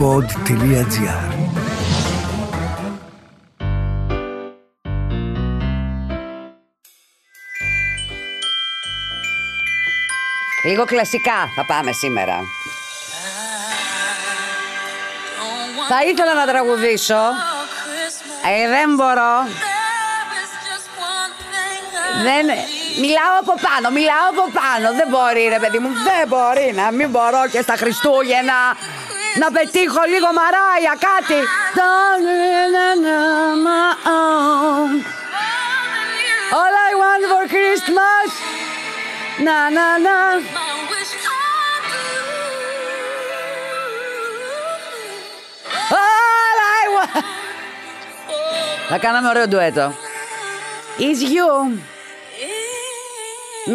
pod.gr Λίγο κλασικά θα πάμε σήμερα. Θα ήθελα να τραγουδήσω. Ε, δεν μπορώ. Δεν... Μιλάω από πάνω, μιλάω από πάνω. Δεν μπορεί ρε παιδί μου, δεν μπορεί να μην μπορώ και στα Χριστούγεννα να πετύχω λίγο μαράια κάτι. All I want for Christmas. Να, να, να. All I want. Θα κάναμε ωραίο ντουέτο. Is you.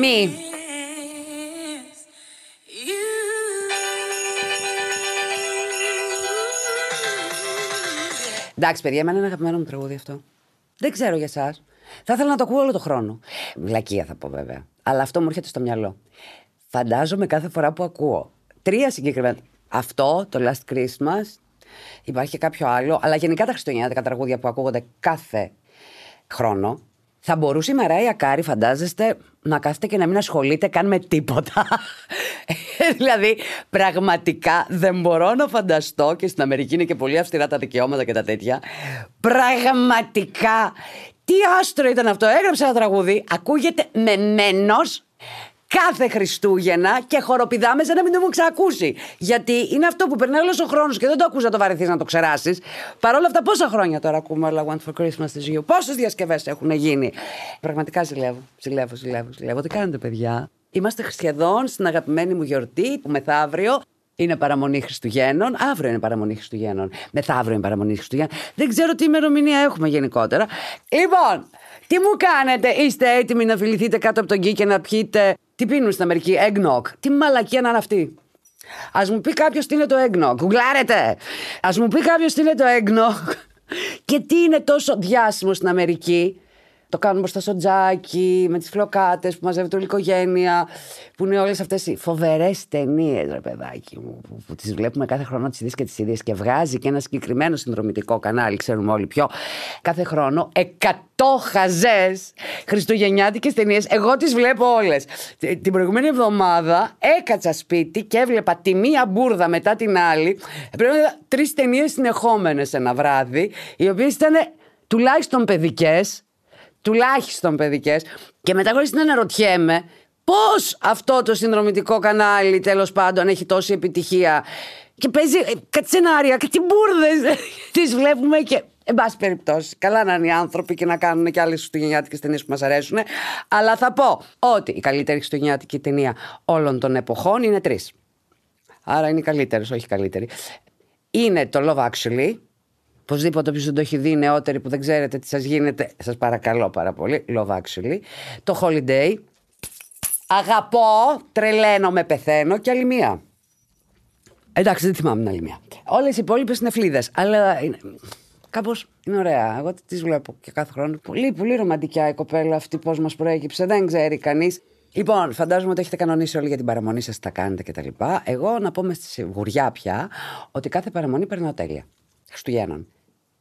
Me. Εντάξει, παιδιά, εμένα είναι αγαπημένο μου τραγούδι αυτό. Δεν ξέρω για εσάς. Θα ήθελα να το ακούω όλο το χρόνο. Βλακεία θα πω βέβαια. Αλλά αυτό μου έρχεται στο μυαλό. Φαντάζομαι κάθε φορά που ακούω. Τρία συγκεκριμένα. Αυτό, το Last Christmas. Υπάρχει και κάποιο άλλο. Αλλά γενικά τα χριστουγεννιάτικα τραγούδια που ακούγονται κάθε χρόνο. Θα μπορούσε η Μαράια Κάρη, φαντάζεστε, να κάθεται και να μην ασχολείται καν με τίποτα. δηλαδή, πραγματικά δεν μπορώ να φανταστώ και στην Αμερική είναι και πολύ αυστηρά τα δικαιώματα και τα τέτοια. Πραγματικά, τι άστρο ήταν αυτό. Έγραψε ένα τραγούδι, ακούγεται μεμένος κάθε Χριστούγεννα και χοροπηδάμε σαν να μην το έχουν ξανακούσει. Γιατί είναι αυτό που περνάει όλος ο χρόνος και δεν το ακούς να το βαρεθείς να το ξεράσεις. Παρ' όλα αυτά, πόσα χρόνια τώρα ακούμε All I Want for Christmas is You; Πόσες διασκευές έχουν γίνει; Πραγματικά ζηλεύω, ζηλεύω, ζηλεύω, ζηλεύω. Τι κάνετε, παιδιά; Είμαστε σχεδόν στην αγαπημένη μου γιορτή που μεθαύριο είναι παραμονή Χριστουγέννων. Αύριο είναι παραμονή Χριστουγέννων. Μεθαύριο είναι παραμονή Χριστουγέννων. Δεν ξέρω τι ημερομηνία έχουμε γενικότερα. Λοιπόν, τι μου κάνετε, είστε έτοιμοι να φιληθείτε κάτω από τον γκί και να πιείτε. Τι πίνουν στην Αμερική, eggnog. Τι μαλακία να είναι αυτή. Α μου πει κάποιος τι είναι το eggnog. Γουγκλάρετε. Α μου πει κάποιος τι είναι το eggnog. και τι είναι τόσο διάσημο στην Αμερική. Το κάνουν μπροστά στο τζάκι, με τις φλοκάτες που μαζεύεται όλη η οικογένεια. Που είναι όλες αυτές οι φοβερές ταινίες, ρε παιδάκι μου, που, που τις βλέπουμε κάθε χρόνο τις ίδιες και τις ίδιες. Και βγάζει και ένα συγκεκριμένο συνδρομητικό κανάλι, ξέρουμε όλοι ποιο, κάθε χρόνο. Εκατό χαζές χριστουγεννιάτικες ταινίες. Εγώ τις βλέπω όλες. Την προηγούμενη εβδομάδα έκατσα σπίτι και έβλεπα τη μία μπουρδα μετά την άλλη. Πρέπει να τρεις ταινίες συνεχόμενες ένα βράδυ, οι οποίες ήταν τουλάχιστον παιδικές τουλάχιστον παιδικές. Και μετά χωρίς να αναρωτιέμαι πώς αυτό το συνδρομητικό κανάλι τέλος πάντων έχει τόση επιτυχία. Και παίζει ε, κάτι σενάρια, κάτι μπουρδες. Τις βλέπουμε και. Εν πάση περιπτώσει, καλά να είναι οι άνθρωποι και να κάνουν και άλλες χριστουγεννιάτικες ταινίες που μας αρέσουν. Αλλά θα πω ότι η καλύτερη χριστουγεννιάτικη ταινία όλων των εποχών είναι τρεις. Άρα είναι οι καλύτερες, όχι οι καλύτεροι. Είναι το Love Actually, Οπωσδήποτε όποιος δεν το έχει δει, νεότεροι που δεν ξέρετε τι σας γίνεται, σας παρακαλώ πάρα πολύ. Love actually. Το holiday. Αγαπώ, τρελαίνω, με πεθαίνω και άλλη μία. Εντάξει, δεν θυμάμαι την άλλη μία. Όλες οι υπόλοιπες είναι φλίδες. Αλλά είναι... κάπως είναι ωραία. Εγώ τις βλέπω και κάθε χρόνο. Πολύ, πολύ ρομαντικιά η κοπέλα αυτή, πώς μας προέκυψε. Δεν ξέρει κανείς. Λοιπόν, φαντάζομαι ότι έχετε κανονίσει όλοι για την παραμονή σας, τα κάνετε κτλ. Εγώ να πω μες στη σιγουριά πια ότι κάθε παραμονή περνάω τέλεια. Χριστουγέννων.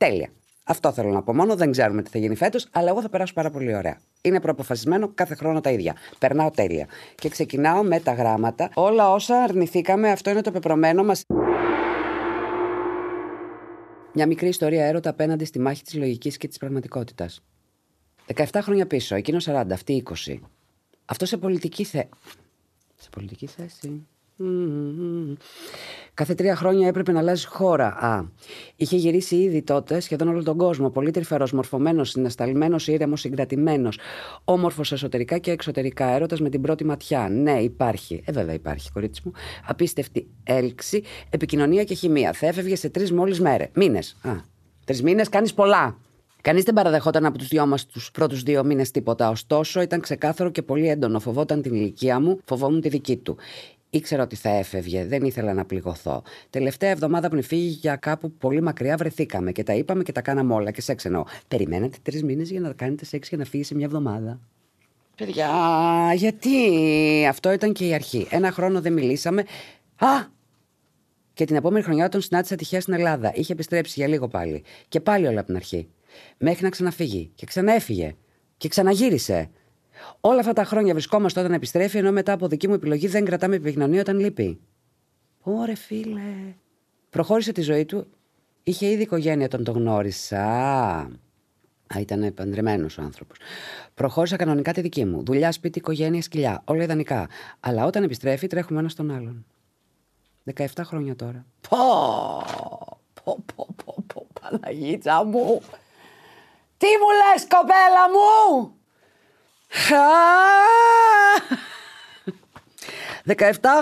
Τέλεια. Αυτό θέλω να πω μόνο. Δεν ξέρουμε τι θα γίνει φέτος, αλλά εγώ θα περάσω πάρα πολύ ωραία. Είναι προαποφασισμένο κάθε χρόνο τα ίδια. Περνάω τέλεια. Και ξεκινάω με τα γράμματα. Όλα όσα αρνηθήκαμε, αυτό είναι το πεπρωμένο μας. Μια μικρή ιστορία έρωτα απέναντι στη μάχη της λογικής και της πραγματικότητας. 17 χρόνια πίσω, εκείνος 40, αυτή 20. Αυτό σε πολιτική θέση. Σε πολιτική θέση. Κάθε τρία χρόνια έπρεπε να αλλάζει χώρα. Α. Είχε γυρίσει ήδη τότε σχεδόν όλο τον κόσμο. Πολύ τρυφερός, μορφωμένος, συνασταλμένος, ήρεμος, συγκρατημένος. Όμορφος εσωτερικά και εξωτερικά. Έρωτας με την πρώτη ματιά. Ναι, υπάρχει. Ε, βέβαια υπάρχει, κορίτσι μου. Απίστευτη έλξη, επικοινωνία και χημεία. Θα έφευγε σε τρεις μόλις μέρες. Μήνες. Τρεις μήνες κάνεις πολλά. Κανείς δεν παραδεχόταν από τους δυο μας τους πρώτους δύο μήνες τίποτα. Ωστόσο, ήταν ξεκάθαρο και πολύ έντονο. Φοβόταν την ηλικία μου, φοβόμουν τη δική του. Ήξερα ότι θα έφευγε, δεν ήθελα να πληγωθώ. Τελευταία εβδομάδα πριν φύγει για κάπου πολύ μακριά βρεθήκαμε και τα είπαμε και τα κάναμε όλα και σεξ εννοώ. Περιμένετε τρεις μήνες για να κάνετε σεξ για να φύγει σε μια εβδομάδα; Παιδιά, γιατί; Αυτό ήταν και η αρχή. Ένα χρόνο δεν μιλήσαμε. Α! Και την επόμενη χρονιά τον συνάντησα τυχαία στην Ελλάδα. Είχε επιστρέψει για λίγο πάλι. Και πάλι όλα από την αρχή. Μέχρι να ξαναφύγει. Και ξαναέφυγε. Και ξαναγύρισε. Όλα αυτά τα χρόνια βρισκόμαστε όταν επιστρέφει, ενώ μετά από δική μου επιλογή δεν κρατάμε επικοινωνία όταν λείπει. Ωρε φίλε. Προχώρησε τη ζωή του. Είχε ήδη οικογένεια όταν τον γνώρισα. Α, ήταν παντρεμένο ο άνθρωπος. Προχώρησα κανονικά τη δική μου. Δουλειά, σπίτι, οικογένεια, σκυλιά. Όλα ιδανικά. Αλλά όταν επιστρέφει, τρέχουμε ένας στον άλλον. 17 χρόνια τώρα. Πω, πω, πω, πω, πω, Παναγίτσα μου. Τι μου λες κοπέλα μου; 17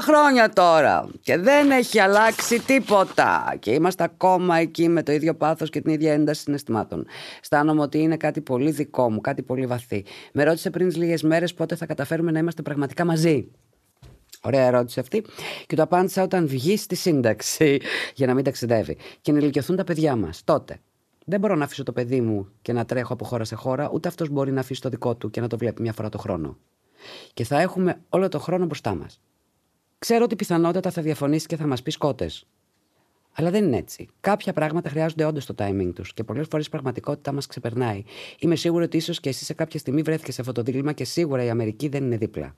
χρόνια τώρα και δεν έχει αλλάξει τίποτα και είμαστε ακόμα εκεί με το ίδιο πάθος και την ίδια ένταση συναισθημάτων. Αισθάνομαι ότι είναι κάτι πολύ δικό μου, κάτι πολύ βαθύ. Με ρώτησε πριν λίγες μέρες πότε θα καταφέρουμε να είμαστε πραγματικά μαζί. Ωραία ερώτηση αυτή. Και το απάντησα όταν βγει στη σύνταξη για να μην ταξιδεύει και να ηλικιωθούν τα παιδιά μας. Τότε. Δεν μπορώ να αφήσω το παιδί μου και να τρέχω από χώρα σε χώρα, ούτε αυτός μπορεί να αφήσει το δικό του και να το βλέπει μια φορά το χρόνο. Και θα έχουμε όλο το χρόνο μπροστά μας. Ξέρω ότι πιθανότατα θα διαφωνήσεις και θα μας πεις σκότε. Αλλά δεν είναι έτσι. Κάποια πράγματα χρειάζονται όντως το timing τους και πολλές φορές η πραγματικότητα μας ξεπερνάει. Είμαι σίγουρη ότι ίσως και εσύ σε κάποια στιγμή βρέθηκες σε αυτό το δίλημα και σίγουρα η Αμερική δεν είναι δίπλα.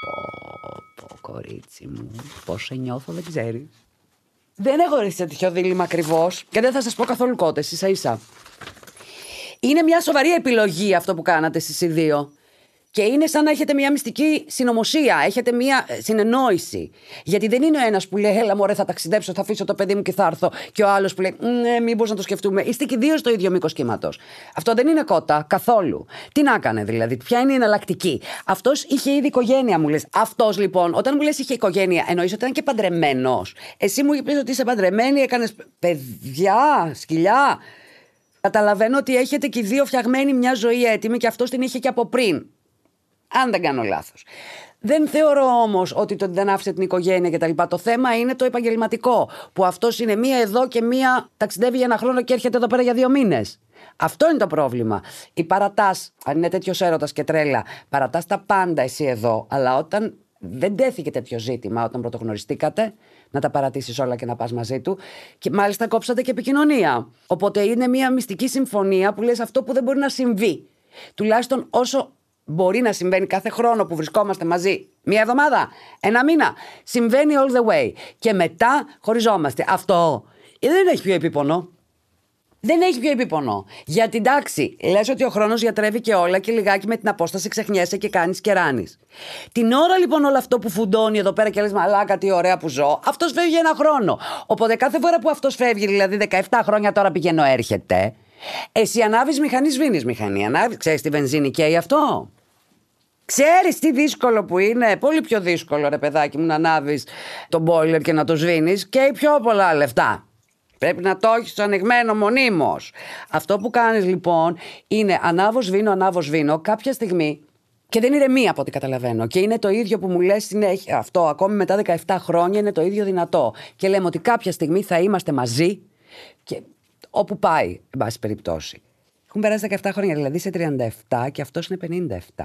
Πω, πω, κορίτσι μου, πώς σε νιώθω δεν ξέρεις. Δεν έχω ρίξει τέτοιο δίλημα ακριβώς και δεν θα σας πω καθόλου κότες, ίσα ίσα. Είναι μια σοβαρή επιλογή αυτό που κάνατε εσείς οι δύο. Και είναι σαν να έχετε μια μυστική συνωμοσία, έχετε μια ε, συνεννόηση. Γιατί δεν είναι ο ένας που λέει, Έλα, μωρέ, θα ταξιδέψω, θα αφήσω το παιδί μου και θα έρθω. Και ο άλλος που λέει, Ναι, μήπως να το σκεφτούμε. Είστε και δύο στο ίδιο μήκος κύματος. Αυτό δεν είναι κότα καθόλου. Τι να έκανε δηλαδή, ποια είναι η εναλλακτική. Αυτός είχε ήδη οικογένεια, μου λες. Αυτός λοιπόν, όταν μου λες είχε οικογένεια, εννοείς ότι ήταν και παντρεμένος. Εσύ μου είπες ότι είσαι παντρεμένη, έκανες παιδιά, σκυλιά. Καταλαβαίνω ότι έχετε και οι δύο φτιαγμένη μια ζωή έτοιμη και αυτός την είχε και από πριν. Αν δεν κάνω λάθος. Δεν θεωρώ όμως ότι το δεν άφησε την οικογένεια κτλ. Το θέμα είναι το επαγγελματικό. Που αυτός είναι μία εδώ και μία ταξιδεύει για ένα χρόνο και έρχεται εδώ πέρα για δύο μήνες. Αυτό είναι το πρόβλημα. Η παρατάς, αν είναι τέτοιος έρωτας και τρέλα, παρατάς τα πάντα εσύ εδώ, αλλά όταν δεν τέθηκε τέτοιο ζήτημα, όταν πρωτογνωριστήκατε, να τα παρατήσεις όλα και να πας μαζί του. Και μάλιστα κόψατε και επικοινωνία. Οπότε είναι μια μυστική συμφωνία που λες αυτό που δεν μπορεί να συμβεί. Τουλάχιστον όσο μπορεί να συμβαίνει κάθε χρόνο που βρισκόμαστε μαζί. Μία εβδομάδα, ένα μήνα. Συμβαίνει all the way. Και μετά χωριζόμαστε. Αυτό δεν έχει πιο επίπονο. Δεν έχει πιο επίπονο. Για την τάξη, λες ότι ο χρόνος γιατρεύει και όλα και λιγάκι με την απόσταση ξεχνιέσαι και κάνεις και ράνεις. Την ώρα λοιπόν όλο αυτό που φουντώνει εδώ πέρα και λες Μαλάκα, τι ωραία που ζω, αυτός φεύγει ένα χρόνο. Οπότε κάθε φορά που αυτός φεύγει, δηλαδή 17 χρόνια τώρα πηγαίνω έρχεται, εσύ ανάβεις μηχανή, σβήνεις μηχανή. Ανάβεις, ξέρεις τη βενζίνη καίει αυτό; Ξέρεις τι δύσκολο που είναι. Πολύ πιο δύσκολο, ρε παιδάκι μου, να ανάβεις τον μπόιλερ και να το σβήνεις και πιο πολλά λεφτά. Πρέπει να το έχεις ανοιγμένο μονίμως. Αυτό που κάνεις λοιπόν είναι ανάβω, σβήνω, ανάβω, σβήνω. Κάποια στιγμή και δεν είναι μία από ό,τι καταλαβαίνω. Και είναι το ίδιο που μου λες, αυτό ακόμη μετά 17 χρόνια είναι το ίδιο δυνατό. Και λέμε ότι κάποια στιγμή θα είμαστε μαζί και όπου πάει, εν πάση περιπτώσει. Έχουν περάσει 17 χρόνια, δηλαδή είσαι 37 και αυτός είναι 57.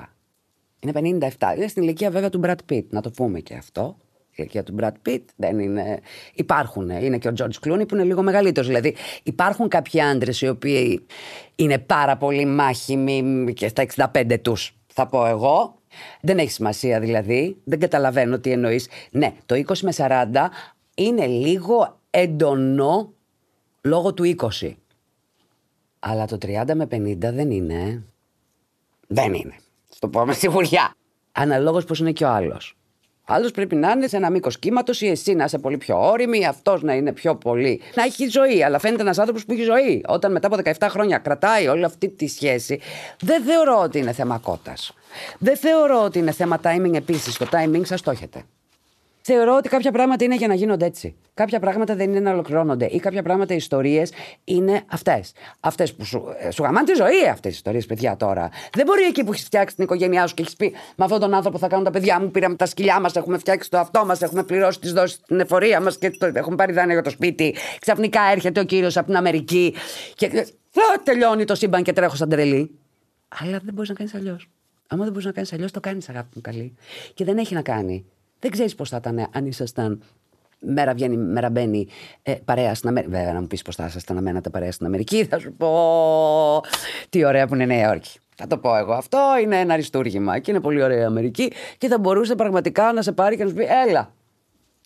Είναι 57. Είναι στην ηλικία βέβαια του Brad Pitt, να το πούμε και αυτό. Η ηλικία του Brad Pitt δεν είναι. Υπάρχουν. Είναι και ο George Clooney που είναι λίγο μεγαλύτερος. Δηλαδή υπάρχουν κάποιοι άντρες οι οποίοι είναι πάρα πολύ μάχημοι και στα 65 τους, θα πω εγώ. Δεν έχει σημασία δηλαδή. Δεν καταλαβαίνω τι εννοείς. Ναι, το 20 με 40 είναι λίγο εντονό λόγω του 20. Αλλά το 30 με 50 δεν είναι. Δεν είναι το πω με σιγουριά. Αναλόγως πώς είναι και ο άλλος. Ο άλλος πρέπει να είναι σε ένα μήκος κύματος ή εσύ να είσαι πολύ πιο όρημη, αυτός να είναι πιο πολύ. Να έχει ζωή. Αλλά φαίνεται ένας άνθρωπος που έχει ζωή. Όταν μετά από 17 χρόνια κρατάει όλη αυτή τη σχέση, δεν θεωρώ ότι είναι θέμα κότας. Δεν θεωρώ ότι είναι θέμα timing επίσης. Το timing σας το έχετε. Θεωρώ ότι κάποια πράγματα είναι για να γίνονται έτσι. Κάποια πράγματα δεν είναι να ολοκληρώνονται. Ή κάποια πράγματα, οι ιστορίες είναι αυτές. Αυτές που σου, ε, σου γαμάνε τη ζωή αυτές οι ιστορίες, παιδιά τώρα. Δεν μπορεί εκεί που έχεις φτιάξει την οικογένειά σου και έχεις πει Με αυτόν τον άνθρωπο θα κάνουν τα παιδιά μου, πήραμε τα σκυλιά μας, έχουμε φτιάξει το αυτό μας, έχουμε πληρώσει τις δόσει στην εφορία μας και το, έχουμε πάρει δάνεια για το σπίτι. Ξαφνικά έρχεται ο κύριος από την Αμερική και θα τελειώνει το σύμπαν και τρέχω σαν τρελή. Αλλά δεν μπορείς να κάνεις αλλιώς. Άμα δεν μπορείς να κάνεις αλλιώς, το κάνεις αγάπη μου καλή. Και δεν έχει να κάνει δεν ξέρεις πώς θα ήταν αν ήσασταν μέρα βγαίνει, μέρα μπαίνει ε, παρέα στην Αμερική. Βέβαια, να μου πεις πώς θα ήσασταν να μένατε παρέα στην Αμερική, θα σου πω. Τι ωραία που είναι η Νέα Υόρκη. Θα το πω εγώ. Αυτό είναι ένα αριστούργημα και είναι πολύ ωραία η Αμερική και θα μπορούσε πραγματικά να σε πάρει και να σου πει: Έλα,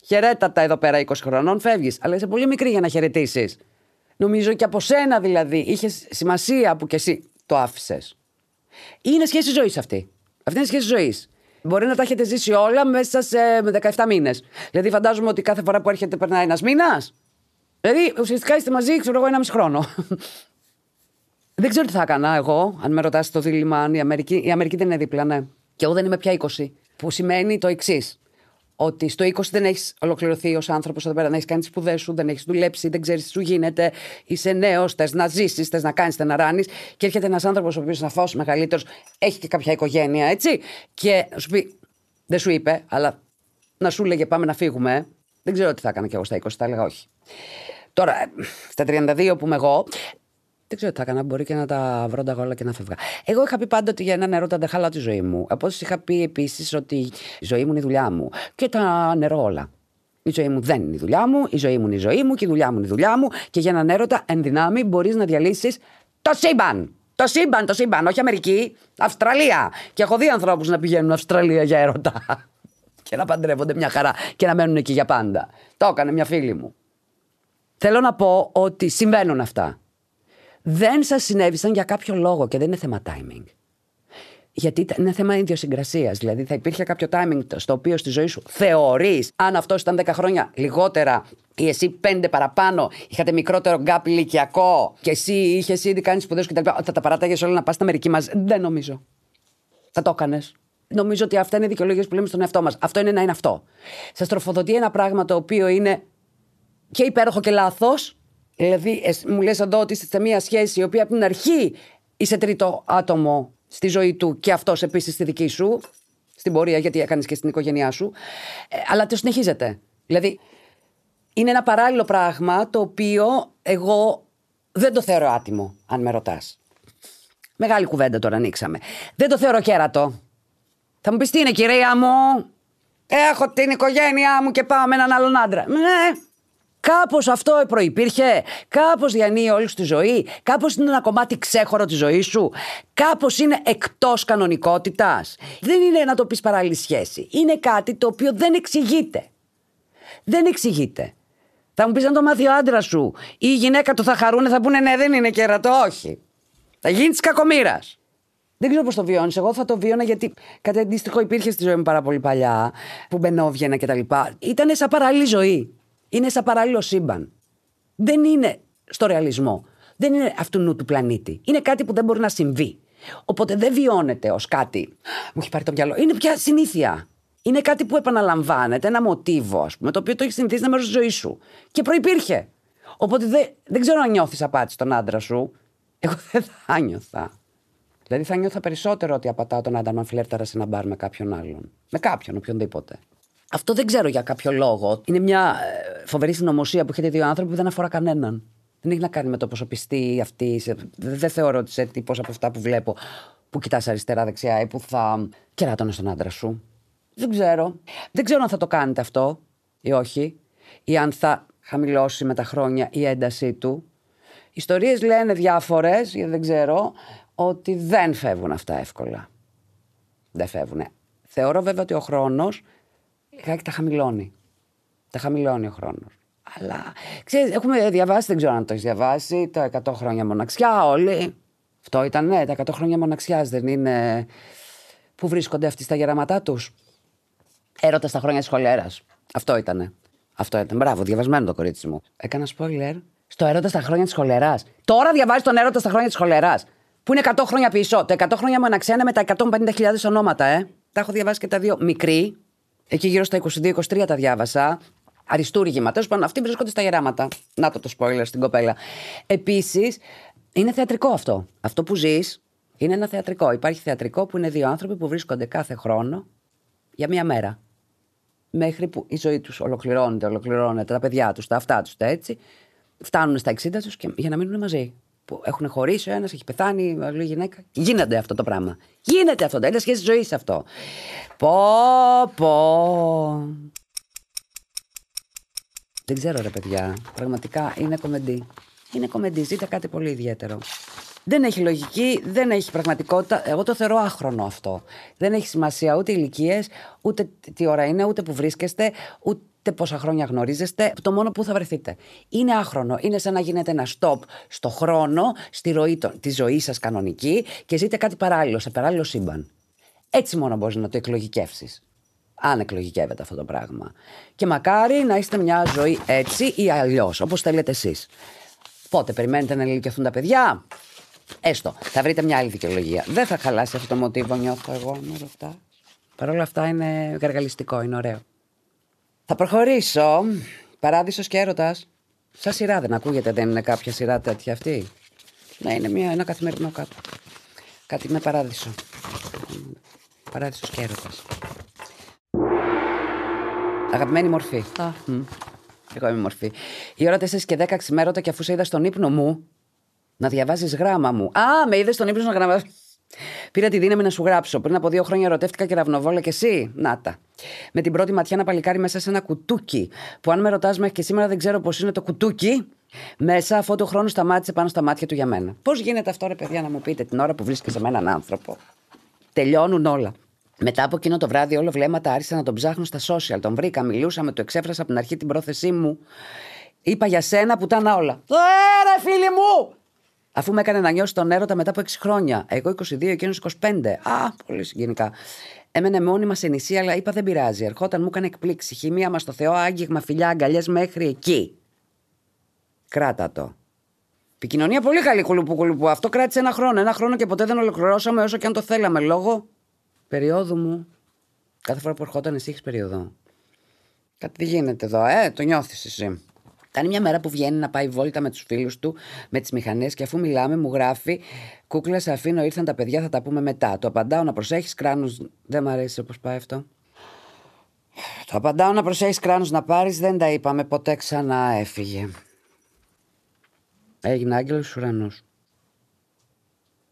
χαιρέτατα εδώ πέρα 20 χρονών, φεύγεις. Αλλά είσαι πολύ μικρή για να χαιρετήσεις. Νομίζω και από σένα δηλαδή είχες σημασία που κι εσύ το άφησες. Είναι σχέση ζωής αυτή. Αυτή είναι σχέση ζωής. Μπορεί να τα έχετε ζήσει όλα μέσα σε 17 μήνες. Δηλαδή, φαντάζομαι ότι κάθε φορά που έρχεται περνάει ένας μήνας. Δηλαδή, ουσιαστικά είστε μαζί, ξέρω εγώ, ένα μισή χρόνο. δεν ξέρω τι θα έκανα εγώ, αν με ρωτάσει το δίλημα, αν η Αμερική. Η Αμερική δεν είναι δίπλα, ναι. Και εγώ δεν είμαι πια 20. Που σημαίνει το εξής ότι στο 20 δεν έχεις ολοκληρωθεί ως άνθρωπος εδώ πέρα, δεν έχεις κάνει τις σπουδές σου, δεν έχεις δουλέψει, δεν ξέρεις τι σου γίνεται, είσαι νέος, θες να ζήσεις, θες να κάνεις, θες να ράνεις. Και έρχεται ένας άνθρωπος ο οποίος είναι φω μεγαλύτερος, έχει και κάποια οικογένεια, έτσι. Και σου πει, δεν σου είπε, αλλά να σου λέγε πάμε να φύγουμε. Δεν ξέρω τι θα έκανα κι εγώ στα 20, θα έλεγα όχι. Τώρα, στα 32 που είμαι εγώ, δεν ξέρω τι θα έκανα. Μπορεί και να τα βρω τα όλα και να φεύγα. Εγώ είχα πει πάντα ότι για ένα νερό τα δεν χαλάω τη ζωή μου. Όπως είχα πει επίσης ότι η ζωή μου είναι η δουλειά μου. Και τα νερό όλα. Η ζωή μου δεν είναι η δουλειά μου, η ζωή μου είναι η ζωή μου και η δουλειά μου είναι η δουλειά μου. Και για έναν έρωτα, εν δυνάμει, μπορείς να διαλύσεις το σύμπαν. Το σύμπαν, το σύμπαν, όχι Αμερική, Αυστραλία. Και έχω δει ανθρώπους να πηγαίνουν Αυστραλία για έρωτα. και να παντρεύονται μια χαρά και να μένουν εκεί για πάντα. Το έκανε μια φίλη μου. Θέλω να πω ότι συμβαίνουν αυτά δεν σας συνέβησαν για κάποιο λόγο και δεν είναι θέμα timing. Γιατί είναι θέμα ιδιοσυγκρασίας. Δηλαδή, θα υπήρχε κάποιο timing στο οποίο στη ζωή σου θεωρείς, αν αυτό ήταν 10 χρόνια λιγότερα ή εσύ 5 παραπάνω, είχατε μικρότερο γκάπ ηλικιακό και εσύ είχες ήδη κάνει σπουδές και τα λοιπά, θα τα παράταγε όλα να πας στην Αμερική μαζί. Δεν νομίζω. Θα το έκανες. Νομίζω ότι αυτά είναι δικαιολογίες που λέμε στον εαυτό μας. Αυτό είναι να είναι αυτό. Σας τροφοδοτεί ένα πράγμα το οποίο είναι και υπέροχο και λάθος, Δηλαδή, μου λες εδώ ότι είστε σε μια σχέση η οποία από την αρχή είσαι τρίτο άτομο στη ζωή του και αυτός επίσης στη δική σου, στην πορεία, γιατί έκανες και στην οικογένειά σου. Ε, αλλά το συνεχίζετε. Δηλαδή, είναι ένα παράλληλο πράγμα το οποίο εγώ δεν το θεωρώ άτιμο, αν με ρωτάς. Μεγάλη κουβέντα τώρα ανοίξαμε. Δεν το θεωρώ κέρατο. Θα μου πεις τι είναι, κυρία μου; Έχω την οικογένειά μου και πάω με έναν άλλον άντρα. Ναι, Κάπως αυτό προπήρχε, κάπως διανύει όλη τη ζωή, κάπως είναι ένα κομμάτι ξέχωρο της ζωής σου, κάπως είναι εκτός κανονικότητας. Δεν είναι να το πεις παράλληλη σχέση. Είναι κάτι το οποίο δεν εξηγείται. Δεν εξηγείται. Θα μου πεις αν το μάθει ο άντρας σου ή η γυναίκα του θα χαρούνε, θα πούνε ναι, δεν είναι κέρατο. Όχι. Θα γίνεις τη κακομήρα. Δεν ξέρω πώς το βιώνεις. Εγώ θα το βίωνα γιατί κάτι αντίστοιχο υπήρχε στη ζωή μου πάρα πολύ παλιά, που μπαινόβγαινα κτλ. Ήταν σαν παράλληλη ζωή. Είναι σαν παράλληλο σύμπαν. Δεν είναι στο ρεαλισμό. Δεν είναι αυτού νου του πλανήτη. Είναι κάτι που δεν μπορεί να συμβεί. Οπότε δεν βιώνεται ως κάτι. Μου έχει πάρει το μυαλό. Είναι πια συνήθεια. Είναι κάτι που επαναλαμβάνεται, ένα μοτίβο, ας πούμε, το οποίο το έχεις συνηθίσει να μέρο τη ζωή σου. Και προπήρχε. Οπότε δεν, δεν ξέρω αν νιώθεις απάτη στον άντρα σου. Εγώ δεν θα νιώθα. Δηλαδή θα νιώθα περισσότερο ότι απατάω τον άντρα να φλέρταρα σε ένα μπαρ με κάποιον άλλον. Με κάποιον, οποιονδήποτε. Αυτό δεν ξέρω για κάποιο λόγο. Είναι μια ε, φοβερή συνωμοσία που έχετε δύο άνθρωποι που δεν αφορά κανέναν. Δεν έχει να κάνει με το πόσο πιστή αυτή. Δεν θεωρώ ότι είσαι τύπος από αυτά που βλέπω που κοιτάς αριστερά-δεξιά ή που θα κεράτωνες στον άντρα σου. Δεν ξέρω. Δεν ξέρω αν θα το κάνετε αυτό ή όχι. Ή αν θα χαμηλώσει με τα χρόνια η έντασή του. Ιστορίες λένε διάφορες, γιατί δεν ξέρω, ότι δεν φεύγουν αυτά εύκολα. Δεν φεύγουν. Θεωρώ βέβαια ότι ο χρόνος λιγάκι τα χαμηλώνει. Τα χαμηλώνει ο χρόνος. Αλλά ξέρεις, έχουμε διαβάσει, δεν ξέρω αν το έχεις διαβάσει, τα 100 χρόνια μοναξιά όλοι. Αυτό ήταν, ναι, τα 100 χρόνια μοναξιάς δεν είναι. Πού βρίσκονται αυτοί στα γεράματά τους. Έρωτας στα χρόνια τη χολέρα. Αυτό ήταν. Αυτό ήταν. Μπράβο, διαβασμένο το κορίτσι μου. Έκανα spoiler. Στο έρωτα στα χρόνια της χολέρα. Τώρα διαβάζει τον έρωτα στα χρόνια της χολέρα. Που είναι 100 χρόνια πίσω. Τα 100 χρόνια μοναξιά είναι με τα 150.000 ονόματα, ε. Τα έχω διαβάσει και τα δύο. Μικρή, Εκεί γύρω στα 22-23 τα διάβασα. Αριστούργημα. Τέλο πάντων, αυτοί βρίσκονται στα γεράματα. Να το το spoiler στην κοπέλα. Επίσης, είναι θεατρικό αυτό. Αυτό που ζεις είναι ένα θεατρικό. Υπάρχει θεατρικό που είναι δύο άνθρωποι που βρίσκονται κάθε χρόνο για μία μέρα. Μέχρι που η ζωή τους ολοκληρώνεται, ολοκληρώνεται, τα παιδιά τους, τα αυτά τους, τα έτσι. Φτάνουν στα 60 τους και για να μείνουν μαζί. Που έχουν χωρίσει, ο ένας έχει πεθάνει, η άλλη γυναίκα. Γίνεται αυτό το πράγμα. Γίνεται αυτό. Είναι σχέση ζωής αυτό. Πω, πω. Δεν ξέρω ρε παιδιά. Πραγματικά είναι κομμεντή. Είναι κομμεντή. Ζείτε κάτι πολύ ιδιαίτερο. Δεν έχει λογική, δεν έχει πραγματικότητα. Εγώ το θεωρώ άχρονο αυτό. Δεν έχει σημασία ούτε ηλικίες, ούτε τι ώρα είναι, ούτε που βρίσκεστε, ούτε πόσα χρόνια γνωρίζεστε; Το μόνο που θα βρεθείτε. Είναι άχρονο. Είναι σαν να γίνεται ένα stop στο χρόνο, στη ροή τη ζωή σας κανονική και ζείτε κάτι παράλληλο, σε παράλληλο σύμπαν. Έτσι μόνο μπορείς να το εκλογικεύσεις. Αν εκλογικεύεται αυτό το πράγμα. Και μακάρι να είστε μια ζωή έτσι ή αλλιώς, όπως θέλετε εσείς. Πότε περιμένετε να ενηλικιωθούν τα παιδιά, Έστω, θα βρείτε μια άλλη δικαιολογία. Δεν θα χαλάσει αυτό το μοτίβο, νιώθω εγώ, με ρωτάς. Παρ' όλα αυτά είναι γαργαλιστικό, είναι ωραίο. Θα προχωρήσω. Παράδεισος και έρωτας. Σαν σειρά δεν ακούγεται, δεν είναι κάποια σειρά τέτοια αυτή; Ναι, είναι μια, ένα καθημερινό κάπου. Κάτι με παράδεισο. Παράδεισος και έρωτας. Αγαπημένη μορφή. Α. Εγώ είμαι μορφή. Η ώρα 4 και 10 ξημέρωτα και αφού σε είδα στον ύπνο μου, να διαβάζεις γράμμα μου. Α, με είδες στον ύπνο να γραμμά. Πήρα τη δύναμη να σου γράψω. Πριν από δύο χρόνια ερωτεύτηκα και ραυνοβόλα και εσύ. Να τα. Με την πρώτη ματιά να παλικάρει μέσα σε ένα κουτούκι. Που αν με ρωτάς μέχρι και σήμερα δεν ξέρω πώς είναι το κουτούκι. Μέσα αφού το χρόνο σταμάτησε πάνω στα μάτια του για μένα. Πώς γίνεται αυτό, ρε παιδιά, να μου πείτε την ώρα που βρίσκεσαι με έναν άνθρωπο; Τελειώνουν όλα. Μετά από εκείνο το βράδυ, όλο βλέμματα άρχισα να τον ψάχνω στα social. Τον βρήκα, μιλούσαμε, το εξέφρασα από την αρχή την πρόθεσή μου. Είπα για σένα που ήταν όλα. Ε, φίλοι μου! Αφού με έκανε να νιώσει τον έρωτα μετά από 6 χρόνια. Εγώ 22, εκείνος 25. Α, πολύ συγγενικά. Έμενε μόνιμα σε νησί, αλλά είπα δεν πειράζει. Ερχόταν, μου έκανε εκπλήξη. Χημία μας στο Θεό, άγγιγμα, φιλιά, αγκαλιές μέχρι εκεί. Κράτα το. Επικοινωνία πολύ καλή κουλουπού κουλουπού. Αυτό κράτησε ένα χρόνο. Ένα χρόνο και ποτέ δεν ολοκληρώσαμε όσο και αν το θέλαμε. Λόγω περίοδου μου. Κάθε φορά που ερχόταν εσύ έχεις περίοδο. Κάτι δεν γίνεται εδώ, ε, το νιώθεις εσύ. Ήταν μια μέρα που βγαίνει να πάει βόλτα με τους φίλους του, με τις μηχανές και αφού μιλάμε, μου γράφει: Κούκλα, σε αφήνω, ήρθαν τα παιδιά, θα τα πούμε μετά. Το απαντάω να προσέχεις κράνος. Δεν μ' αρέσει όπως πάει αυτό. Το απαντάω να προσέχεις κράνος να πάρεις, δεν τα είπαμε ποτέ ξανά έφυγε. Έγινε άγγελος ουρανός.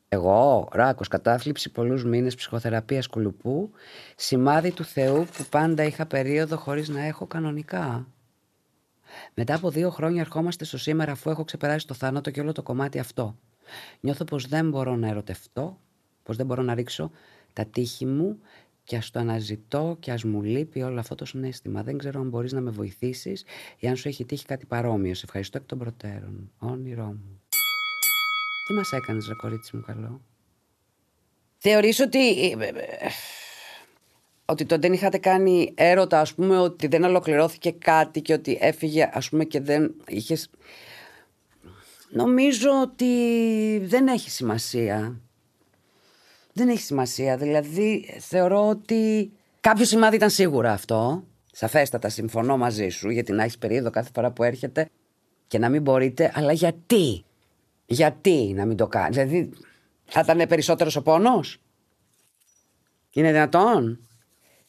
Εγώ, ράκος, κατάθλιψη, πολλούς μήνες ψυχοθεραπείας κουλουπού, σημάδι του Θεού που πάντα είχα περίοδο χωρίς να έχω κανονικά. Μετά από δύο χρόνια ερχόμαστε στο σήμερα αφού έχω ξεπεράσει το θάνατο και όλο το κομμάτι αυτό. Νιώθω πως δεν μπορώ να ερωτευτώ, πως δεν μπορώ να ρίξω τα τείχη μου και ας το αναζητώ και ας μου λείπει όλο αυτό το συνέστημα. Δεν ξέρω αν μπορείς να με βοηθήσεις ή αν σου έχει τύχει κάτι παρόμοιο. Σε ευχαριστώ εκ των προτέρων. Όνειρό μου. Τι μας έκανες, ρε κορίτσι μου, καλό; Θεωρείς ότι ε, ε, ότι το δεν είχατε κάνει έρωτα, ας πούμε, ότι δεν ολοκληρώθηκε κάτι και ότι έφυγε, ας πούμε, και δεν είχες... Νομίζω ότι δεν έχει σημασία. Δεν έχει σημασία. Δηλαδή, θεωρώ ότι κάποιο σημάδι ήταν σίγουρα αυτό. Σαφέστατα συμφωνώ μαζί σου, γιατί να έχεις περίοδο κάθε φορά που έρχεται και να μην μπορείτε. Αλλά γιατί, γιατί να μην το κάνεις; Δηλαδή, θα ήταν περισσότερο ο πόνος; Είναι δυνατόν;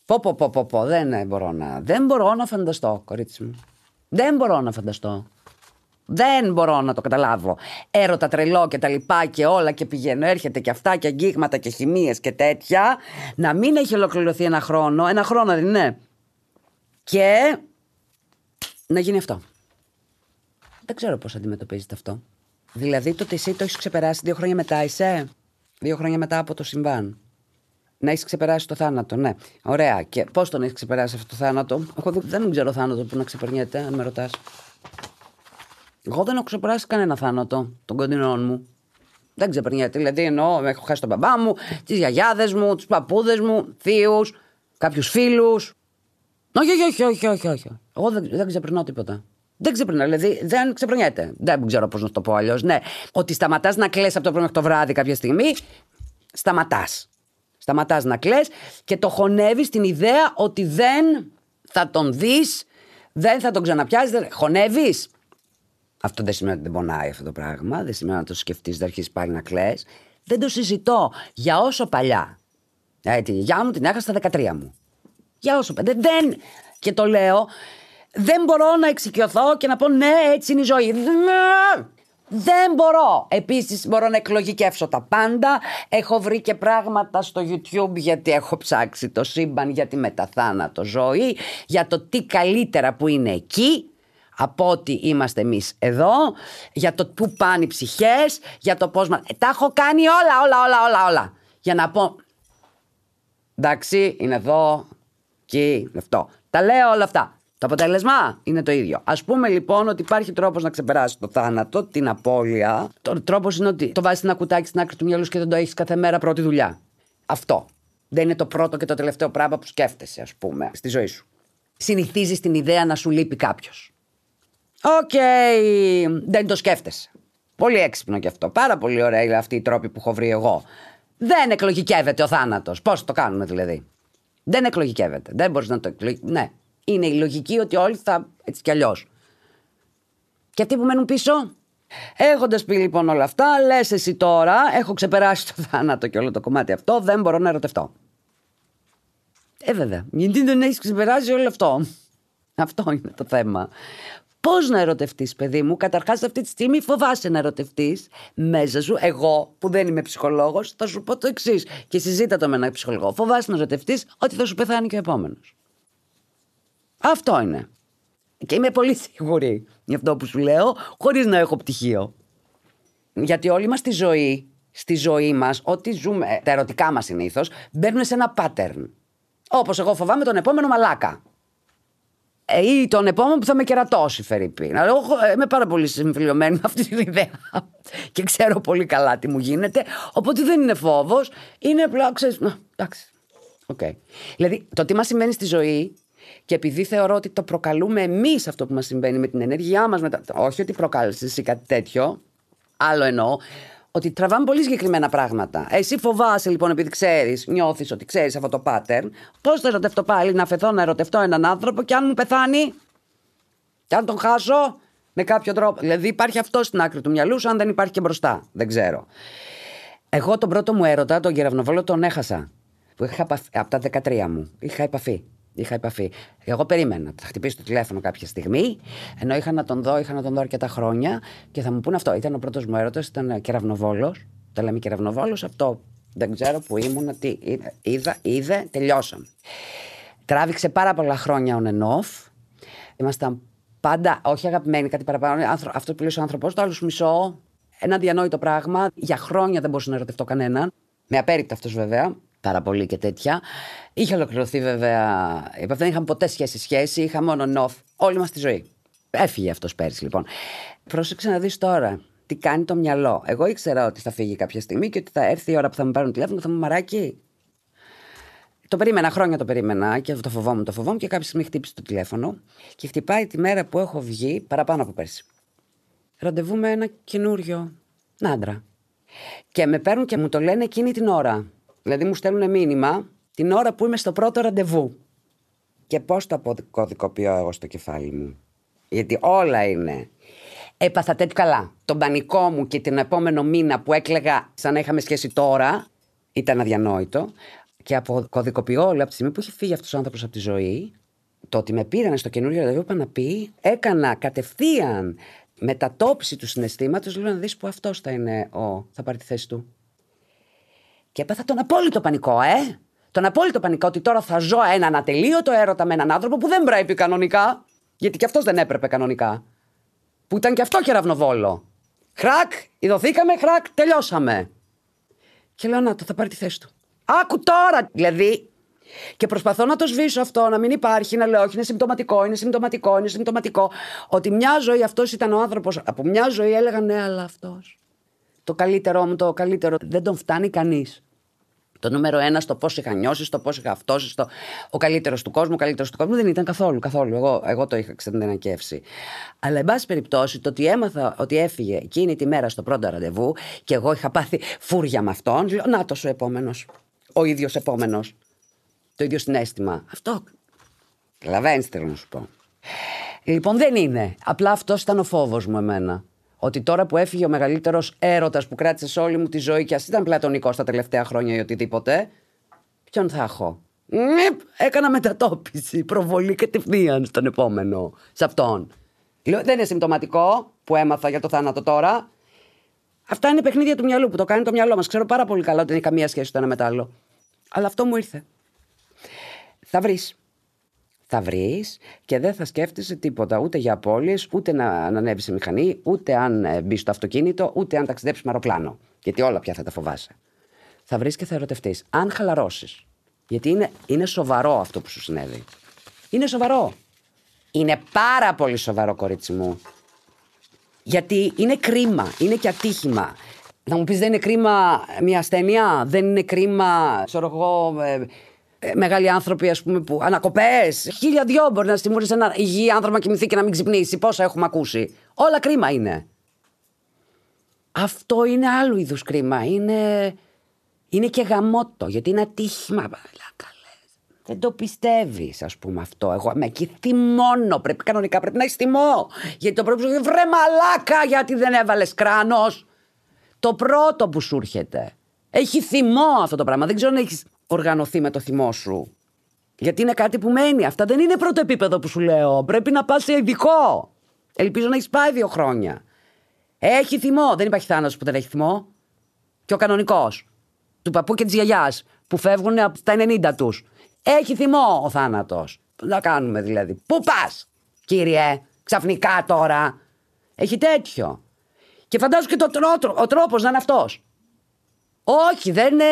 Πω, πω, πω, πω, πω, δεν μπορώ να, δεν μπορώ να φανταστώ, κορίτσι μου. Δεν μπορώ να φανταστώ. Δεν μπορώ να το καταλάβω. Έρωτα τρελό και τα λοιπά και όλα και πηγαίνω, έρχεται και αυτά και αγγίγματα και χημίες και τέτοια. Να μην έχει ολοκληρωθεί ένα χρόνο. Ένα χρόνο δεν είναι. Και να γίνει αυτό. Δεν ξέρω πώς αντιμετωπίζετε αυτό. Δηλαδή το ότι εσύ το έχεις ξεπεράσει δύο χρόνια μετά είσαι; Δύο χρόνια μετά από το συμβάν. Να έχεις ξεπεράσει το θάνατο, ναι. Ωραία. Και πώς τον έχεις ξεπεράσει αυτό το θάνατο; Εγώ δεν ξέρω θάνατο που να ξεπερνιέται, αν με ρωτάς. Εγώ δεν έχω ξεπεράσει κανένα θάνατο των κοντινών μου. Δεν ξεπερνιέται. Δηλαδή εννοώ, έχω χάσει τον μπαμπά μου, τις γιαγιάδες μου, τους παππούδες μου, θείους, κάποιους φίλους. Όχι, όχι, όχι, όχι, όχι. Εγώ δεν, δεν ξεπερνάω τίποτα. Δεν ξεπερνάω, δηλαδή δεν ξεπερνιέται. Δεν ξέρω πώς να το πω αλλιώς. Ναι, ότι σταματάς να κλέσει από το πρωί μέχρι το βράδυ κάποια στιγμή, σταματάς. Σταματάς να κλαις και το χωνεύεις την ιδέα ότι δεν θα τον δεις, δεν θα τον ξαναπιάσεις, δεν... χωνεύεις. Αυτό δεν σημαίνει ότι δεν πονάει αυτό το πράγμα, δεν σημαίνει να το σκεφτείς, δεν αρχίσεις πάλι να κλαις. Δεν το συζητώ για όσο παλιά. Έτσι, για μου την έχασα στα 13 μου. Για όσο παλιά. Δεν, και το λέω, δεν μπορώ να εξοικειωθώ και να πω ναι, έτσι είναι η ζωή. Δεν μπορώ. Επίσης, μπορώ να εκλογικεύσω τα πάντα. Έχω βρει και πράγματα στο YouTube γιατί έχω ψάξει το σύμπαν για τη μεταθάνατο ζωή, για το τι καλύτερα που είναι εκεί. από ότι είμαστε εμείς εδώ, για το πού πάνε οι ψυχές, για το πώς. Μα... Ε, τα έχω κάνει όλα, όλα, όλα, όλα, όλα. Για να πω. Εντάξει, είναι εδώ, εκεί, είναι αυτό. Τα λέω όλα αυτά. Το αποτέλεσμα είναι το ίδιο. Α πούμε λοιπόν ότι υπάρχει τρόπος να ξεπεράσει το θάνατο, την απώλεια. Το τρόπος είναι ότι το βάζεις ένα κουτάκι στην άκρη του μυαλού και δεν το έχεις κάθε μέρα πρώτη δουλειά. Αυτό. Δεν είναι το πρώτο και το τελευταίο πράγμα που σκέφτεσαι, ας πούμε, στη ζωή σου. Συνηθίζεις την ιδέα να σου λείπει κάποιος. Οκ, δεν το σκέφτεσαι. Πολύ έξυπνο κι αυτό. Πάρα πολύ ωραία είναι αυτή η τρόπη που έχω βρει εγώ. Δεν εκλογικεύεται ο θάνατος. Πώς το κάνουμε δηλαδή. Δεν εκλογικεύεται. Δεν μπορείς να το εκλογικεύεις. Ναι. Είναι η λογική ότι όλοι θα έτσι κι αλλιώς. Και αυτοί που μένουν πίσω. Έχοντας πει λοιπόν όλα αυτά, λες εσύ τώρα, έχω ξεπεράσει το θάνατο και όλο το κομμάτι αυτό, δεν μπορώ να ερωτευτώ. Ε, βέβαια. Γιατί δεν έχεις ξεπεράσει όλο αυτό; Αυτό είναι το θέμα. Πώς να ερωτευτείς, παιδί μου; Καταρχάς, αυτή τη στιγμή φοβάσαι να ερωτευτείς μέσα σου. Εγώ, που δεν είμαι ψυχολόγος, θα σου πω το εξής. Και συζήτα το με έναν ψυχολόγο. Φοβάσαι να ερωτευτείς ότι θα σου πεθάνει και ο επόμενος. Αυτό είναι. Και είμαι πολύ σίγουρη για αυτό που σου λέω, χωρίς να έχω πτυχίο. Γιατί όλη μας τη ζωή, στη ζωή μας, ό,τι ζούμε, τα ερωτικά μας συνήθως, μπαίνουν σε ένα pattern. Όπως εγώ φοβάμαι τον επόμενο μαλάκα. Ε, ή τον επόμενο που θα με κερατώσει, Φερρυπίν. Αλλά εγώ ε, είμαι πάρα πολύ συμφιλειωμένη με αυτή την ιδέα. και ξέρω πολύ καλά τι μου γίνεται. Οπότε δεν είναι φόβος. Είναι απλά, ξέρεις. Εντάξει. Okay. Δηλαδή, το τι μας συμβαίνει στη ζωή και επειδή θεωρώ ότι το προκαλούμε εμείς αυτό που μας συμβαίνει με την ενέργειά μας, τα... όχι ότι προκάλεσες εσύ κάτι τέτοιο, άλλο εννοώ, ότι τραβάμε πολύ συγκεκριμένα πράγματα. Εσύ φοβάσαι λοιπόν, επειδή ξέρεις, νιώθεις ότι ξέρεις αυτό το pattern, πώς θα ερωτευτώ πάλι να φεθώ να ερωτευτώ έναν άνθρωπο και αν μου πεθάνει, και αν τον χάσω με κάποιο τρόπο. Δηλαδή υπάρχει αυτό στην άκρη του μυαλού σου, αν δεν υπάρχει και μπροστά. Δεν ξέρω. Εγώ τον πρώτο μου έρωτα, τον κεραυνοβόλο, τον έχασα. Που είχα από τα 13 μου. Είχα επαφή. Είχα επαφή. Εγώ περίμενα. Θα χτυπήσει το τηλέφωνο κάποια στιγμή, ενώ είχα να τον δω, είχα να τον δω αρκετά χρόνια και θα μου πούνε αυτό. Ήταν ο πρώτος μου έρωτας, ήταν κεραυνοβόλος. Το λέμε κεραυνοβόλος, αυτό δεν ξέρω που ήμουν, τι είδα, είδε, τελειώσαμε. Τράβηξε πάρα πολλά χρόνια on and off. Ήμασταν πάντα, όχι αγαπημένοι, κάτι παραπάνω. Αυτό που λέει ο άνθρωπος, το άλλο μισό. Ένα διανόητο πράγμα. Για χρόνια δεν μπορούσα να ερωτευτώ κανέναν. Με απέριπτα αυτός βέβαια πάρα πολύ και τέτοια. Είχε ολοκληρωθεί βέβαια. Δεν είχαμε ποτέ σχέση-σχέση, είχαμε μόνο off όλη μας τη ζωή. Έφυγε αυτός πέρυσι λοιπόν. Πρόσεξε να δεις τώρα τι κάνει το μυαλό. Εγώ ήξερα ότι θα φύγει κάποια στιγμή και ότι θα έρθει η ώρα που θα με πάρουν τηλέφωνο, θα μου μαράκι. Το περίμενα, χρόνια το περίμενα και το φοβόμουν, το φοβόμουν και κάποια στιγμή χτύπησε το τηλέφωνο και χτυπάει τη μέρα που έχω βγει παραπάνω από πέρσι. Ραντεβού με ένα καινούριο άντρα. Και με παίρνουν και μου το λένε εκείνη την ώρα. Δηλαδή μου στέλνουν μήνυμα την ώρα που είμαι στο πρώτο ραντεβού. Και πώς το αποκωδικοποιώ εγώ στο κεφάλι μου. Γιατί όλα είναι. Έπαθα τέτοιο καλά. Τον πανικό μου και την επόμενο μήνα που έκλεγα σαν να είχαμε σχέση τώρα ήταν αδιανόητο. Και αποκωδικοποιώ όλα από τη στιγμή που είχε φύγει αυτός ο άνθρωπος από τη ζωή. Το ότι με πήραν στο καινούριο ραντεβού, είπα να πει, έκανα κατευθείαν μετατόπιση του συναισθήματος. Λέω να δεις που αυτός θα είναι ο, θα πάρει τη θέση του. Και έπαθα τον απόλυτο πανικό, ε! Τον απόλυτο πανικό ότι τώρα θα ζω έναν ατελείωτο έρωτα με έναν άνθρωπο που δεν πρέπει κανονικά. Γιατί και αυτός δεν έπρεπε κανονικά. Που ήταν και αυτό κεραυνοβόλο. Χρακ, ειδωθήκαμε, χρακ, τελειώσαμε. Και λέω, να το θα πάρει τη θέση του. Άκου τώρα! Δηλαδή, και προσπαθώ να το σβήσω αυτό, να μην υπάρχει, να λέω όχι, είναι συμπτωματικό, είναι συμπτωματικό, είναι συμπτωματικό. Ότι μια ζωή αυτός ήταν ο άνθρωπος. Από μια ζωή έλεγα ναι, αλλά αυτός. Το καλύτερό μου, το καλύτερο. Δεν τον φτάνει κανείς. Το νούμερο ένα στο πώς είχα νιώσεις, στο πώς είχα αυτόσει, στο... ο καλύτερος του κόσμου, ο καλύτερος του κόσμου δεν ήταν καθόλου. καθόλου. Εγώ, εγώ το είχα ξεντενακεύσει. Αλλά, εν πάση περιπτώσει, το ότι έμαθα ότι έφυγε εκείνη τη μέρα στο πρώτο ραντεβού και εγώ είχα πάθει φούρια με αυτόν, λέω Να το ο επόμενος. Ο ίδιος επόμενος. Το ίδιο συνέστημα. Αυτό. Καταλαβαίνεις τι θέλω να σου πω. Λοιπόν, δεν είναι. Απλά αυτός ήταν ο φόβος μου εμένα. Ότι τώρα που έφυγε ο μεγαλύτερος έρωτας που κράτησε σε όλη μου τη ζωή και ας ήταν πλατωνικός τα τελευταία χρόνια ή οτιδήποτε, ποιον θα έχω; Έκανα μετατόπιση, προβολή κατευθείαν στον επόμενο, σε αυτόν. Λέω, δεν είναι συμπτωματικό που έμαθα για το θάνατο τώρα. Αυτά είναι παιχνίδια του μυαλού που το κάνει το μυαλό μας. Ξέρω πάρα πολύ καλά ότι δεν έχει καμία σχέση το ένα με το άλλο. Αλλά αυτό μου ήρθε. Θα βρεις. Θα βρεις και δεν θα σκέφτεσαι τίποτα ούτε για απώλειες, ούτε να, να ανέβεις σε μηχανή, ούτε αν ε, μπεις στο αυτοκίνητο, ούτε αν ταξιδέψεις με αεροπλάνο. Γιατί όλα πια θα τα φοβάσαι. Θα βρεις και θα ερωτευτείς. Αν χαλαρώσεις. Γιατί είναι, είναι σοβαρό αυτό που σου συνέβη. Είναι σοβαρό. Είναι πάρα πολύ σοβαρό, κορίτσι μου. Γιατί είναι κρίμα, είναι και ατύχημα. Θα μου πεις, δεν είναι κρίμα μια ασθένεια, δεν είναι κρίμα, ξέρω εγώ, ε, ε, μεγάλοι άνθρωποι, ας πούμε, που ανακοπές. Χίλια δυο μπορεί να στιμούρει ένα υγιή άνθρωπο να κοιμηθεί και να μην ξυπνήσει. Πόσα έχουμε ακούσει. Όλα κρίμα είναι. Αυτό είναι άλλου είδους κρίμα. Είναι, είναι και γαμότο, γιατί είναι ατύχημα. Δεν το πιστεύεις, ας πούμε αυτό. Εγώ είμαι εκεί θυμώνω. Πρέπει κανονικά πρέπει να έχεις θυμό. Γιατί το πρώτο σου βρε μαλάκα, γιατί δεν έβαλες κράνος. Το πρώτο που σου έρχεται. Έχει θυμό αυτό το πράγμα. Δεν ξέρω αν έχεις οργανωθεί με το θυμό σου. Γιατί είναι κάτι που μένει. Αυτά δεν είναι πρώτο επίπεδο που σου λέω. Πρέπει να πας σε ειδικό. Ελπίζω να έχεις πάει δύο χρόνια. Έχει θυμό. Δεν υπάρχει θάνατος που δεν έχει θυμό. Και ο κανονικός. Του παππού και της γιαγιάς που φεύγουν από τα 90 τους. Έχει θυμό ο θάνατος. Να κάνουμε δηλαδή. Πού πας, κύριε, ξαφνικά τώρα. Έχει τέτοιο. Και φαντάζομαι και το τρόπο, ο τρόπος να είναι αυτός. Όχι, δεν είναι.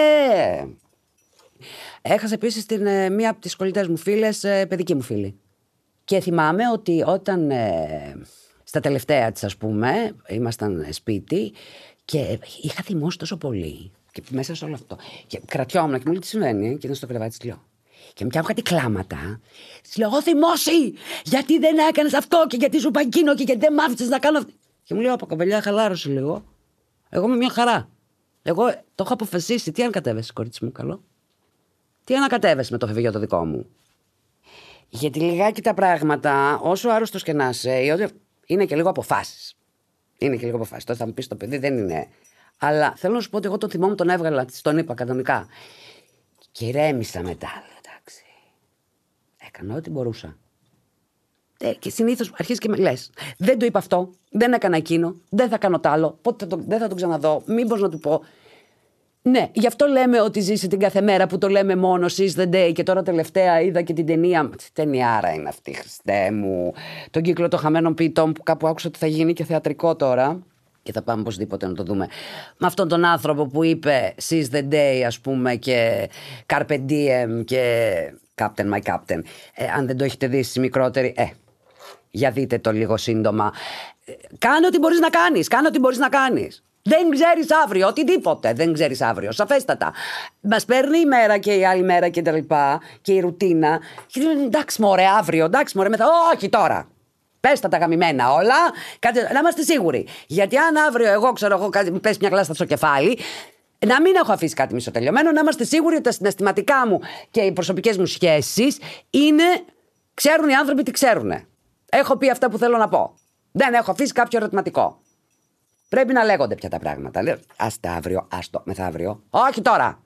Έχασα επίσης ε, μία από τις κολλητέ μου φίλες, ε, παιδική μου φίλη. Και θυμάμαι ότι όταν. Ε, στα τελευταία της, ας πούμε, ήμασταν σπίτι και είχα θυμώσει τόσο πολύ. Και μέσα σε όλο αυτό. Και κρατιόμουν και μου λέει τι συμβαίνει. Και ήταν στο κρεβάτι της λέω. Και μου κάτι κλάματα. Της λέω: Εγώ θυμώσει! Γιατί δεν έκανες αυτό και γιατί σου είπα και γιατί δεν μ' να κάνω. Και μου λέει: Από κομπελιά, χαλάρωσε λίγο. Εγώ είμαι μια χαρά. Εγώ το έχω αποφασίσει. Τι αν κατέβεσαι, κορίτσι μου, καλό. Τι αν κατέβεσαι με το φευγείο το δικό μου; Γιατί λιγάκι τα πράγματα, όσο άρρωστος και να είσαι, είναι και λίγο αποφάσεις. Είναι και λίγο αποφάσεις. Τώρα θα μου πεις το παιδί δεν είναι. Αλλά θέλω να σου πω ότι εγώ το θυμό μου τον έβγαλα, τον είπα κανονικά. Και ηρέμησα μετά. Εντάξει. Έκανα ό,τι μπορούσα. Ε, και συνήθως αρχίζεις και με λες: Δεν το είπα αυτό, δεν έκανα εκείνο, δεν θα κάνω τ' άλλο, πότε θα το, δεν θα τον ξαναδώ, μήπως να του πω. Ναι, γι' αυτό λέμε ότι ζήσει την κάθε μέρα που το λέμε μόνο seize the day. Και τώρα τελευταία είδα και την ταινία. Τι ταινιάρα είναι αυτή, Χριστέ μου. Τον κύκλο των χαμένων ποιητών που κάπου άκουσα ότι θα γίνει και θεατρικό τώρα. Και θα πάμε οπωσδήποτε να το δούμε. Με αυτόν τον άνθρωπο που είπε seize the day, ας πούμε, και carpe diem και captain my captain. Ε, αν δεν το έχετε δει στη μικρότερη, ε, για δείτε το λίγο σύντομα. Ε, κάνε ό,τι μπορείς να κάνεις. Κάνε ό,τι μπορείς να κάνεις. Δεν ξέρεις αύριο, οτιδήποτε. Δεν ξέρεις αύριο. Σαφέστατα. Μας παίρνει η μέρα και η άλλη μέρα και τα λοιπά και η ρουτίνα. Και λέμε εντάξει, μωρέ, αύριο, εντάξει, μωρέ, μετά. Όχι τώρα. Πες τα τα γαμημένα όλα, κάτι, να είμαστε σίγουροι. Γιατί αν αύριο εγώ ξέρω, εγώ μου πέσει μια κλάστα στο κεφάλι, να μην έχω αφήσει κάτι μισοτελειωμένο, να είμαστε σίγουροι ότι τα συναισθηματικά μου και οι προσωπικές μου σχέσεις είναι. Ξέρουν οι άνθρωποι τι ξέρουν. Έχω πει αυτά που θέλω να πω. Δεν έχω αφήσει κάποιο ερωτηματικό. Πρέπει να λέγονται πια τα πράγματα. Λέω, άστε αύριο, άστο μεθαύριο. Όχι τώρα.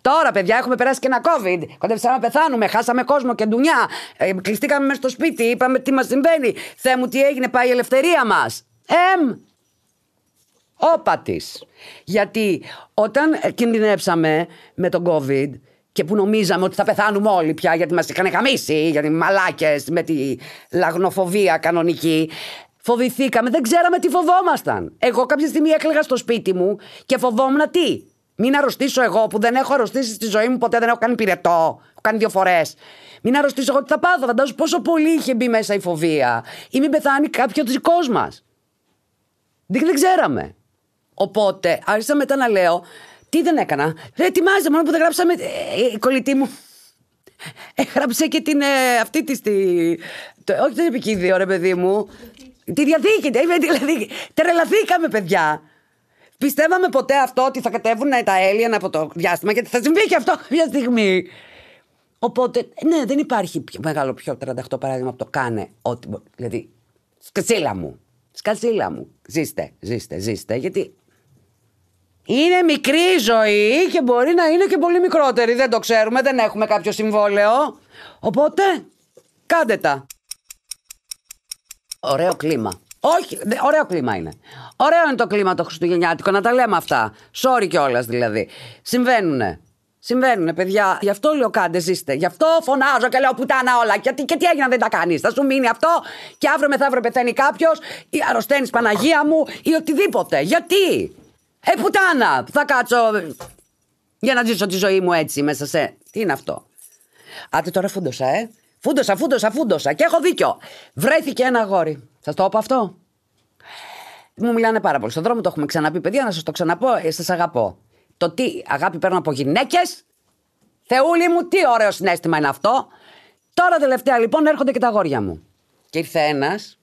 Τώρα, παιδιά, έχουμε περάσει και ένα COVID. Κοντέψαμε να πεθάνουμε. Χάσαμε κόσμο και ντουνιά. Ε, κλειστήκαμε μέσα στο σπίτι. Είπαμε τι μας συμβαίνει. Θεέ μου, τι έγινε, πάει η ελευθερία μας. Εμ. Όπα της. Γιατί όταν κινδυνεύσαμε με τον COVID και που νομίζαμε ότι θα πεθάνουμε όλοι πια γιατί μας είχαν χαμίσει, γιατί μαλάκες με τη λαγνοφοβία κανονική. Φοβηθήκαμε, δεν ξέραμε τι φοβόμασταν. Εγώ κάποια στιγμή έκλαιγα στο σπίτι μου και φοβόμουν τι. Μην αρρωστήσω εγώ που δεν έχω αρρωστήσει στη ζωή μου ποτέ, δεν έχω κάνει πυρετό. Έχω κάνει δύο φορές. Μην αρρωστήσω εγώ τι θα πάθω. Φαντάζομαι πόσο πολύ είχε μπει μέσα η φοβία. Ή μην πεθάνει κάποιος δικός μας. Δεν, δεν ξέραμε. Οπότε άρχισα μετά να λέω, τι δεν έκανα. Ρε, ετοιμάζε μόνο που δεν γράψαμε. Ε, η κολλητή μου έγραψε και την ε, αυτή της. Τη, το, όχι την επικίδιο, ρε παιδί μου. Τη διαδίκη, δηλαδή. Τρελαθήκαμε, παιδιά. Πιστεύαμε ποτέ αυτό ότι θα κατέβουν τα έλια από το διάστημα γιατί θα συμβεί και αυτό κάποια στιγμή. Οπότε, ναι, δεν υπάρχει πιο μεγάλο, πιο 38 παράδειγμα από το κάνε ό,τι. Δηλαδή, σκατσίλα μου. Σκατσίλα μου. Ζήστε, ζήστε, ζήστε. Γιατί είναι μικρή η ζωή και μπορεί να είναι και πολύ μικρότερη. Δεν το ξέρουμε, δεν έχουμε κάποιο συμβόλαιο. Οπότε, κάντε τα. Ωραίο κλίμα. Όχι, ωραίο κλίμα είναι. Ωραίο είναι το κλίμα το Χριστουγεννιάτικο, να τα λέμε αυτά. Sorry κιόλας δηλαδή. Συμβαίνουνε. Συμβαίνουν, παιδιά. Γι' αυτό λέω κάντε, ζήστε. Γι' αυτό φωνάζω και λέω πουτάνα όλα. Γιατί και τι έγινε δεν τα κάνεις. Θα σου μείνει αυτό και αύριο μεθαύριο πεθαίνει κάποιος ή αρρωσταίνεις Παναγία μου ή οτιδήποτε. Γιατί; Ε, πουτάνα. Θα κάτσω για να ζήσω τη ζωή μου έτσι μέσα σε. Τι είναι αυτό; Άτε τώρα φούντοσα, ε. Φούντοσα, φούντοσα, φούντοσα. Και έχω δίκιο. Βρέθηκε ένα αγόρι. Σα το είπα αυτό. Μου μιλάνε πάρα πολύ. Στον δρόμο το έχουμε ξαναπεί, παιδιά, να σας το ξαναπώ. Ε, σας αγαπώ. Το τι αγάπη παίρνω από γυναίκες; Θεούλη μου, τι ωραίο συνέστημα είναι αυτό. Τώρα τελευταία λοιπόν έρχονται και τα αγόρια μου. Και ήρθε ένας.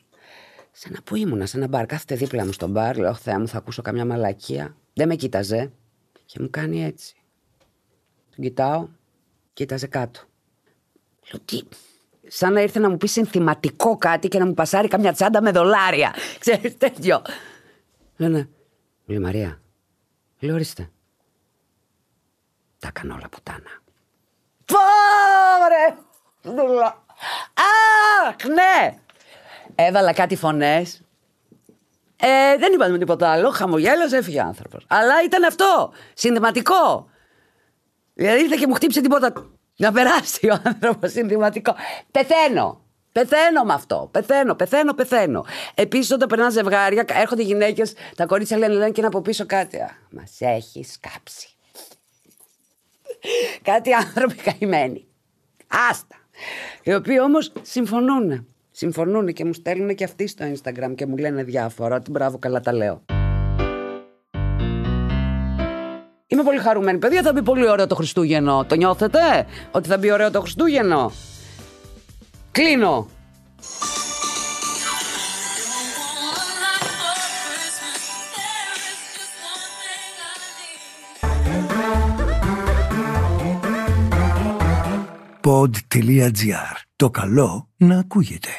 Σε ένα που ήμουνα, σε ένα μπαρ. Κάθεται δίπλα μου στο μπαρ. Λέω, Θεά μου, θα ακούσω καμιά μαλακία. Δεν με κοίταζε. Και μου κάνει έτσι. Τον κοιτάω. Κοίταζε κάτω. Λέω, τι. Σαν να ήρθε να μου πει συνθηματικό κάτι και να μου πασάρει καμιά τσάντα με δολάρια. Ξέρεις τέτοιο. Λέω, ναι. Λέει, Μαρία. Λέω, ορίστε. Τα έκανα όλα πουτάνα. Πόρε! Αχ, ναι! Έβαλα κάτι φωνές. Ε, δεν είπαμε τίποτα άλλο. Χαμογέλασε, έφυγε ο άνθρωπος. Αλλά ήταν αυτό. Συνδυματικό. Δηλαδή ήρθε και μου χτύπησε τίποτα. Να περάσει ο άνθρωπος συνδυματικό. Πεθαίνω. Πεθαίνω με αυτό. Πεθαίνω, πεθαίνω, πεθαίνω. Επίσης, όταν περνά ζευγάρια, έρχονται γυναίκες, τα κορίτσια λένε, λένε και είναι από πίσω κάτι. Μας έχεις κάψει. κάτι άνθρωποι καημένοι. Άστα. Οι οποίοι όμως συμφωνούν. Συμφωνούν και μου στέλνουν και αυτοί στο Instagram και μου λένε διάφορα. Ότι μπράβο, καλά τα λέω. Είμαι πολύ χαρούμενη, παιδιά. Θα μπει πολύ ωραίο το Χριστούγεννο. Το νιώθετε; Ότι θα μπει ωραίο το Χριστούγεννο; Κλείνω. pod.gr. Το καλό να ακούγεται.